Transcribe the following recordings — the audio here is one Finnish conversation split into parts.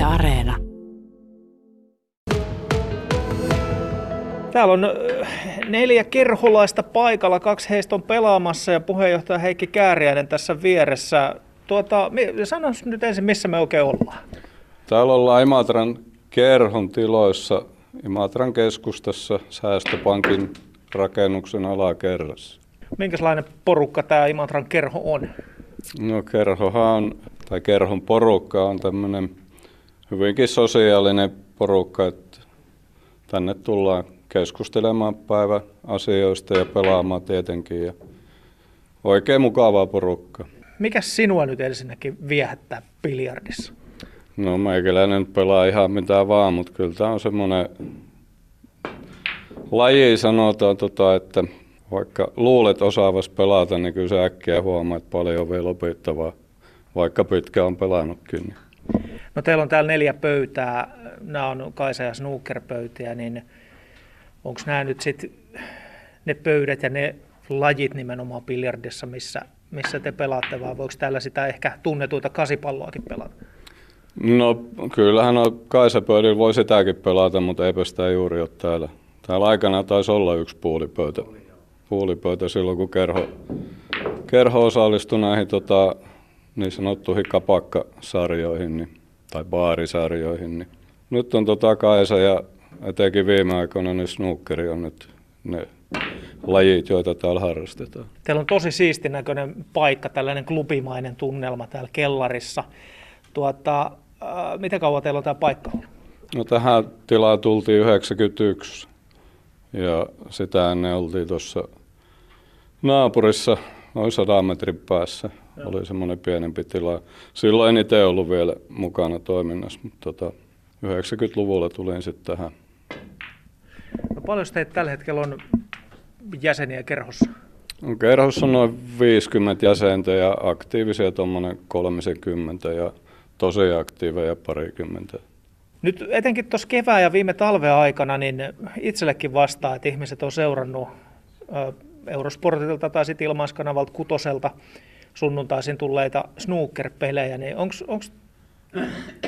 Yle Areena. Täällä on äh, neljä kerholaista paikalla, kaksi heistä on pelaamassa ja puheenjohtaja Heikki Kääriäinen tässä vieressä. Tuota, sano nyt ensin, missä me oikein ollaan. Täällä ollaan Imatran kerhon tiloissa, Imatran keskustassa, Säästöpankin rakennuksen alakerrassa. Minkälainen porukka tämä Imatran kerho on? No kerhohan on, tai kerhon porukka on tämmöinen hyvinkin sosiaalinen porukka, että tänne tullaan keskustelemaan päivä asioista ja pelaamaan tietenkin. Ja oikein mukavaa porukka. Mikä sinua nyt ensinnäkin viehättää biljardissa? No meikäläinen pelaa ihan mitä vaan, mutta kyllä tämä on semmoinen laji sanotaan, tota, että vaikka luulet osaavas pelata, niin kyllä sä äkkiä huomaa, että paljon on vielä opittavaa, vaikka pitkä on pelannutkin. No teillä on täällä neljä pöytää, nämä on Kaisa ja Snooker-pöytiä, niin onko nämä nyt sitten ne pöydät ja ne lajit nimenomaan biljardissa, missä, missä te pelaatte, vai voiko täällä sitä ehkä tunnetuita kasipalloakin pelata? No kyllähän on Kaisapöydillä voi sitäkin pelata, mutta eipä sitä juuri ole täällä. Täällä aikana taisi olla yksi puulipöytä, puulipöytä silloin, kun kerho, kerho osallistui näihin tota, niin sanottuihin kapakkasarjoihin niin, tai baarisarjoihin. Niin. Nyt on tota Kaisa ja etenkin viime aikoina niin snookeri on nyt ne lajit, joita täällä harrastetaan. Teillä on tosi siisti näköinen paikka, tällainen klubimainen tunnelma täällä kellarissa. Tuota, äh, mitä kauan teillä on tämä paikka ollut? No tähän tilaan tultiin 91 ja sitä ennen oltiin tuossa naapurissa noin sadan metrin päässä. Joo. Oli semmoinen pienempi tila. Silloin en itse ollut vielä mukana toiminnassa, mutta tota, 90-luvulla tulin sitten tähän. No paljon teitä tällä hetkellä on jäseniä kerhossa? No, kerhossa on noin 50 jäsentä ja aktiivisia tuommoinen 30 ja tosi aktiiveja parikymmentä. Nyt etenkin tuossa kevään ja viime talven aikana niin itsellekin vastaa, että ihmiset on seurannut Eurosportilta tai sitten ilmaiskanavalta kutoselta sunnuntaisin tulleita snooker-pelejä, niin onko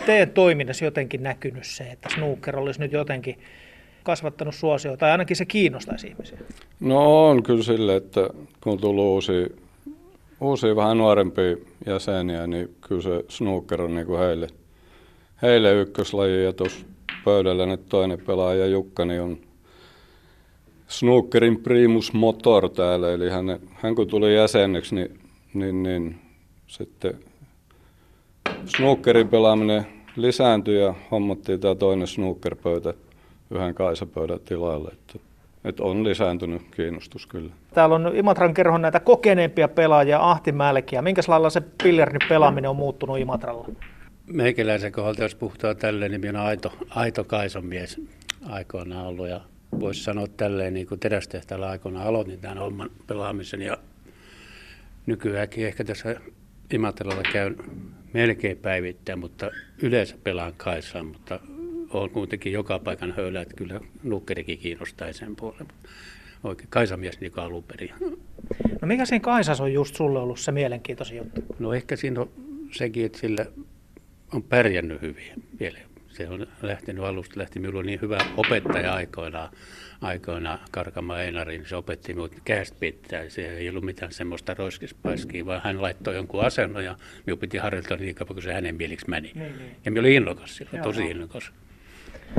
teidän toiminnassa jotenkin näkynyt se, että snooker olisi nyt jotenkin kasvattanut suosioita, tai ainakin se kiinnostaisi ihmisiä? No on kyllä sille, että kun on tullut uusia, uusia vähän nuorempia jäseniä, niin kyllä se snooker on niin kuin heille, heille ykköslaji, ja tuossa pöydällä nyt toinen pelaaja Jukka, niin on snookerin primus motor täällä, eli hän, hän kun tuli jäseneksi, niin, niin, niin sitten snookerin pelaaminen lisääntyi ja hommattiin tämä toinen snookerpöytä yhden kaisapöydän tilalle. Että, että on lisääntynyt kiinnostus kyllä. Täällä on Imatran kerhon näitä kokeneempia pelaajia Ahtimälkiä. Minkälailla se billardin pelaaminen on muuttunut Imatralla? Meikäläisen kohdalta, jos puhutaan tälleen, niin minä aito, aito Kaison mies aikoinaan ollut. Ja voisi sanoa tälleen, niin kuin terästehtävällä aikoinaan aloitin tämän homman pelaamisen. Ja nykyäänkin ehkä tässä Imatralla käyn melkein päivittäin, mutta yleensä pelaan Kaisaan, mutta on kuitenkin joka paikan höylä, että kyllä nukkerikin kiinnostaa sen puolen. Oikein Kaisamies niin alun perin. No mikä siinä Kaisas on just sulle ollut se mielenkiintoisin juttu? No ehkä siinä on sekin, että sillä on pärjännyt hyvin vielä. Se on lähtenyt alusta, lähti minulla niin hyvä opettaja aikoinaan, aikoinaan Karkama Einari, niin se opetti minut kästä pitää. Se ei ollut mitään semmoista roiskispaiskiä, vaan hän laittoi jonkun asennon ja minun piti harjoitella niin kauan, kun se hänen mieliksi meni. Niin, niin. Ja minä olin innokas silloin, tosi innokas.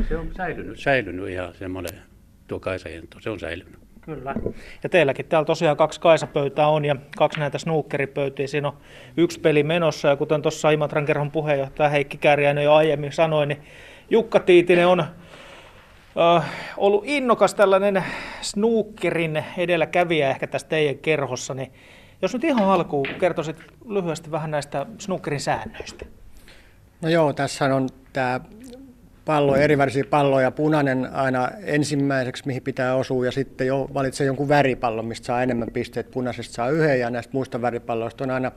Se on säilynyt, säilynyt ihan semmoinen tuo Kaisajento, se on säilynyt. Kyllä. Ja teilläkin täällä tosiaan kaksi Kaisapöytää on ja kaksi näitä snookeripöytiä. Siinä on yksi peli menossa ja kuten tuossa Imatran kerhon puheenjohtaja Heikki Kärjäinen jo aiemmin sanoi, niin Jukka Tiitinen on äh, ollut innokas tällainen snookerin edelläkävijä ehkä tässä teidän kerhossa. Niin jos nyt ihan alkuun kertoisit lyhyesti vähän näistä snookerin säännöistä. No joo, tässä on tämä pallo, erivärisiä palloja, punainen aina ensimmäiseksi, mihin pitää osua, ja sitten jo valitsee jonkun väripallon, mistä saa enemmän pisteet. Punaisesta saa yhden, ja näistä muista väripalloista on aina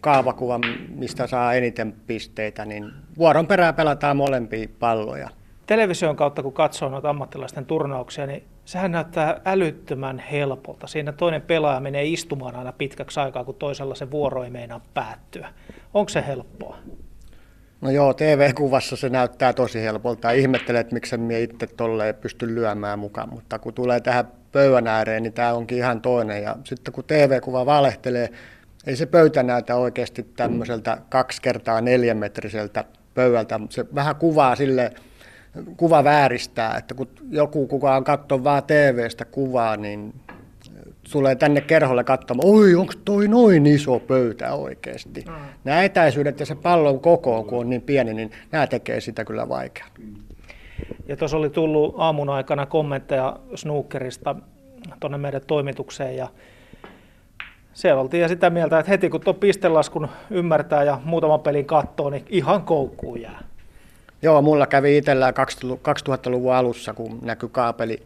kaavakuva, mistä saa eniten pisteitä, niin vuoron perään pelataan molempia palloja. Television kautta, kun katsoo noita ammattilaisten turnauksia, niin sehän näyttää älyttömän helpolta. Siinä toinen pelaaja menee istumaan aina pitkäksi aikaa, kun toisella se vuoro ei meinaa päättyä. Onko se helppoa? No joo, TV-kuvassa se näyttää tosi helpolta. Ihmettelee, että miksi minä itse tolleen pysty lyömään mukaan, mutta kun tulee tähän pöydän ääreen, niin tämä onkin ihan toinen. Ja sitten kun TV-kuva valehtelee, ei se pöytä näytä oikeasti tämmöiseltä kaksi kertaa neljämetriseltä pöydältä. Se vähän kuvaa sille, kuva vääristää, että kun joku kukaan katsoo vaan TV-stä kuvaa, niin tulee tänne kerholle katsomaan, oi, onko toi noin iso pöytä oikeasti. Mm. Nämä etäisyydet ja se pallon koko, kun on niin pieni, niin nämä tekee sitä kyllä vaikeaa. Ja tuossa oli tullut aamun aikana kommentteja snookerista tuonne meidän toimitukseen ja siellä oltiin ja sitä mieltä, että heti kun tuon pistelaskun ymmärtää ja muutaman pelin katsoo, niin ihan koukkuun jää. Joo, mulla kävi itsellään 2000-luvun alussa, kun näkyi kaapeli,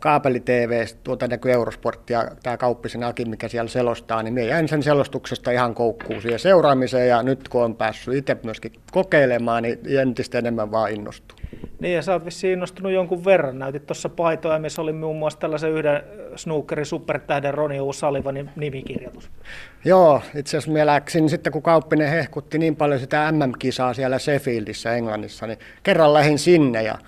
kaapeli TV, tuota näkyy Eurosport ja tämä kauppisen Aki, mikä siellä selostaa, niin minä jäin sen selostuksesta ihan koukkuun siihen seuraamiseen ja nyt kun on päässyt itse myöskin kokeilemaan, niin entistä enemmän vaan innostuu. Niin ja sä oot vissiin innostunut jonkun verran. Näytit tuossa paitoja, missä oli muun muassa tällaisen yhden snookerin supertähden Roni Uusalivanin nimikirjoitus. Joo, itse asiassa minä läksin sitten, kun Kauppinen hehkutti niin paljon sitä MM-kisaa siellä Sheffieldissä Englannissa, niin kerran lähdin sinne ja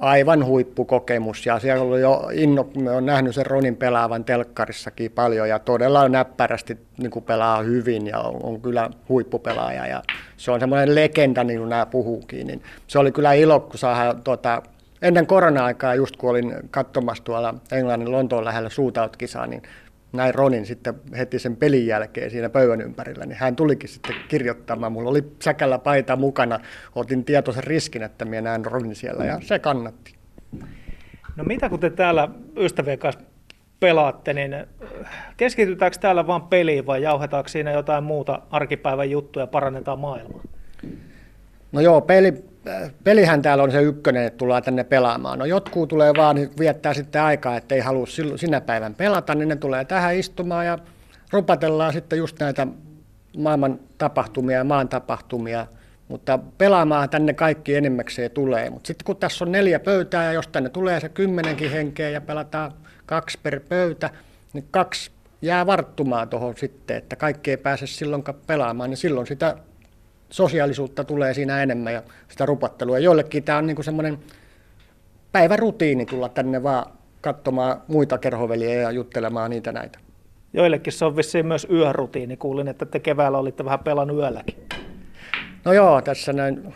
aivan huippukokemus. Ja siellä oli jo inno, me on nähnyt sen Ronin pelaavan telkkarissakin paljon ja todella näppärästi niin kuin pelaa hyvin ja on, on kyllä huippupelaaja. Ja se on semmoinen legenda niin kuin nämä puhuukin, niin se oli kyllä ilo, kun saadaan tuota, ennen korona-aikaa just kun olin katsomassa tuolla Englannin Lontoon lähellä suutautkisaa, niin näin Ronin sitten heti sen pelin jälkeen siinä pöydän ympärillä, niin hän tulikin sitten kirjoittamaan. Mulla oli säkällä paita mukana, otin tietoisen riskin, että minä näen Ronin siellä ja se kannatti. No mitä kun te täällä ystävien kanssa pelaatte, niin keskitytäänkö täällä vain peliin vai jauhetaanko siinä jotain muuta arkipäivän juttuja ja parannetaan maailmaa? No joo, peli, pelihän täällä on se ykkönen, että tullaan tänne pelaamaan. No jotkut tulee vaan viettää sitten aikaa, että ei halua sinä päivän pelata, niin ne tulee tähän istumaan ja rupatellaan sitten just näitä maailman tapahtumia ja maan tapahtumia. Mutta pelaamaan tänne kaikki enemmäkseen tulee. Mutta sitten kun tässä on neljä pöytää ja jos tänne tulee se kymmenenkin henkeä ja pelataan kaksi per pöytä, niin kaksi jää varttumaan tuohon sitten, että kaikki ei pääse silloinkaan pelaamaan, niin silloin sitä sosiaalisuutta tulee siinä enemmän ja sitä rupattelua. Joillekin tämä on niin semmoinen päivärutiini tulla tänne vaan katsomaan muita kerhoveliä ja juttelemaan niitä näitä. Joillekin se on vissiin myös yörutiini. Kuulin, että te keväällä olitte vähän pelannut yölläkin. No joo, tässä näin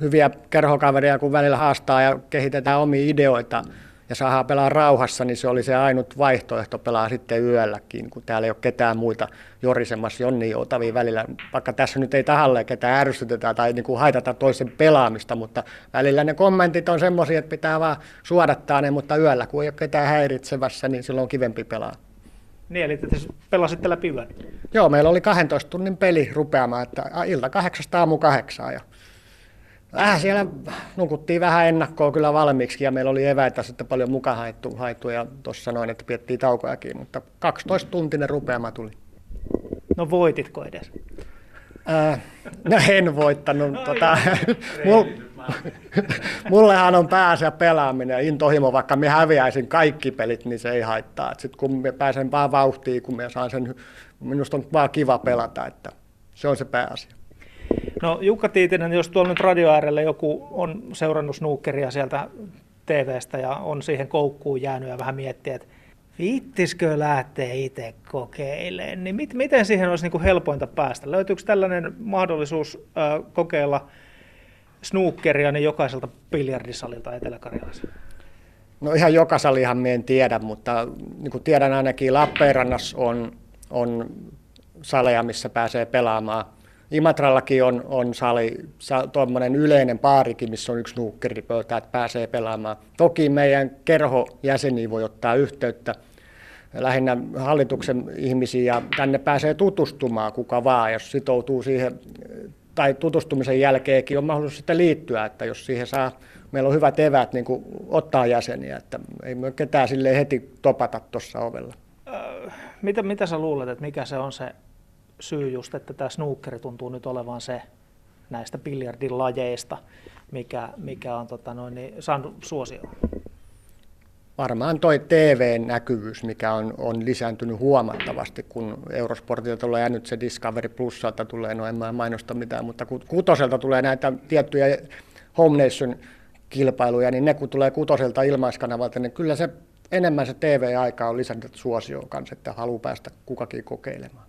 hyviä kerhokaveria, kun välillä haastaa ja kehitetään omia ideoita ja saadaan pelaa rauhassa, niin se oli se ainut vaihtoehto pelaa sitten yölläkin, kun täällä ei ole ketään muita jorisemassa Jonni Joutavia välillä. Vaikka tässä nyt ei tahalle ketään ärsytetä tai niin kuin haitata toisen pelaamista, mutta välillä ne kommentit on semmoisia, että pitää vaan suodattaa ne, mutta yöllä kun ei ole ketään häiritsevässä, niin silloin on kivempi pelaa. Niin, eli te pelasitte läpi yön? Joo, meillä oli 12 tunnin peli rupeamaan, että ilta kahdeksasta aamu kahdeksaa ja Vähän siellä nukuttiin vähän ennakkoa kyllä valmiiksi ja meillä oli eväitä sitten paljon mukaan haettu, haettu ja tuossa sanoin, että piettiin taukojakin, mutta 12 tuntinen rupeama tuli. No voititko edes? Äh, no en voittanut. No, tota, mul, mullehan on pääsee pelaaminen ja intohimo, vaikka me häviäisin kaikki pelit, niin se ei haittaa. Sitten kun me pääsen vaan vauhtiin, kun me saan sen, minusta on vaan kiva pelata, että se on se pääasia. No Jukka Tiitinen, jos tuolla nyt radio äärellä joku on seurannut snookeria sieltä TVstä ja on siihen koukkuun jäänyt ja vähän miettiä, että viittiskö lähteä itse kokeilemaan, niin mit, miten siihen olisi niin kuin helpointa päästä? Löytyykö tällainen mahdollisuus äh, kokeilla snookeria niin jokaiselta biljardisalilta Etelä-Karjalassa? No ihan joka salihan me en tiedä, mutta niin tiedän ainakin Lappeenrannassa on, on saleja, missä pääsee pelaamaan – Imatrallakin on, on sali, sa, tuommoinen yleinen paarikin, missä on yksi nuukkeripöytä, että pääsee pelaamaan. Toki meidän kerhojäseniä voi ottaa yhteyttä, lähinnä hallituksen ihmisiä, ja tänne pääsee tutustumaan kuka vaan, jos sitoutuu siihen, tai tutustumisen jälkeenkin on mahdollisuus sitten liittyä, että jos siihen saa, meillä on hyvät evät niin kuin ottaa jäseniä, että ei me ketään sille heti topata tuossa ovella. mitä, mitä sä luulet, että mikä se on se syy just, että tämä snookeri tuntuu nyt olevan se näistä biljardin lajeista, mikä, mikä on tota noin, niin, saanut suosioon? varmaan toi TV-näkyvyys, mikä on, on lisääntynyt huomattavasti, kun Eurosportilta tulee nyt se Discovery Plusalta tulee, no en mä mainosta mitään, mutta kutoselta tulee näitä tiettyjä Home Nation kilpailuja, niin ne kun tulee kutoselta ilmaiskanavalta, niin kyllä se enemmän se TV-aika on lisännyt suosioon kanssa, että haluaa päästä kukakin kokeilemaan.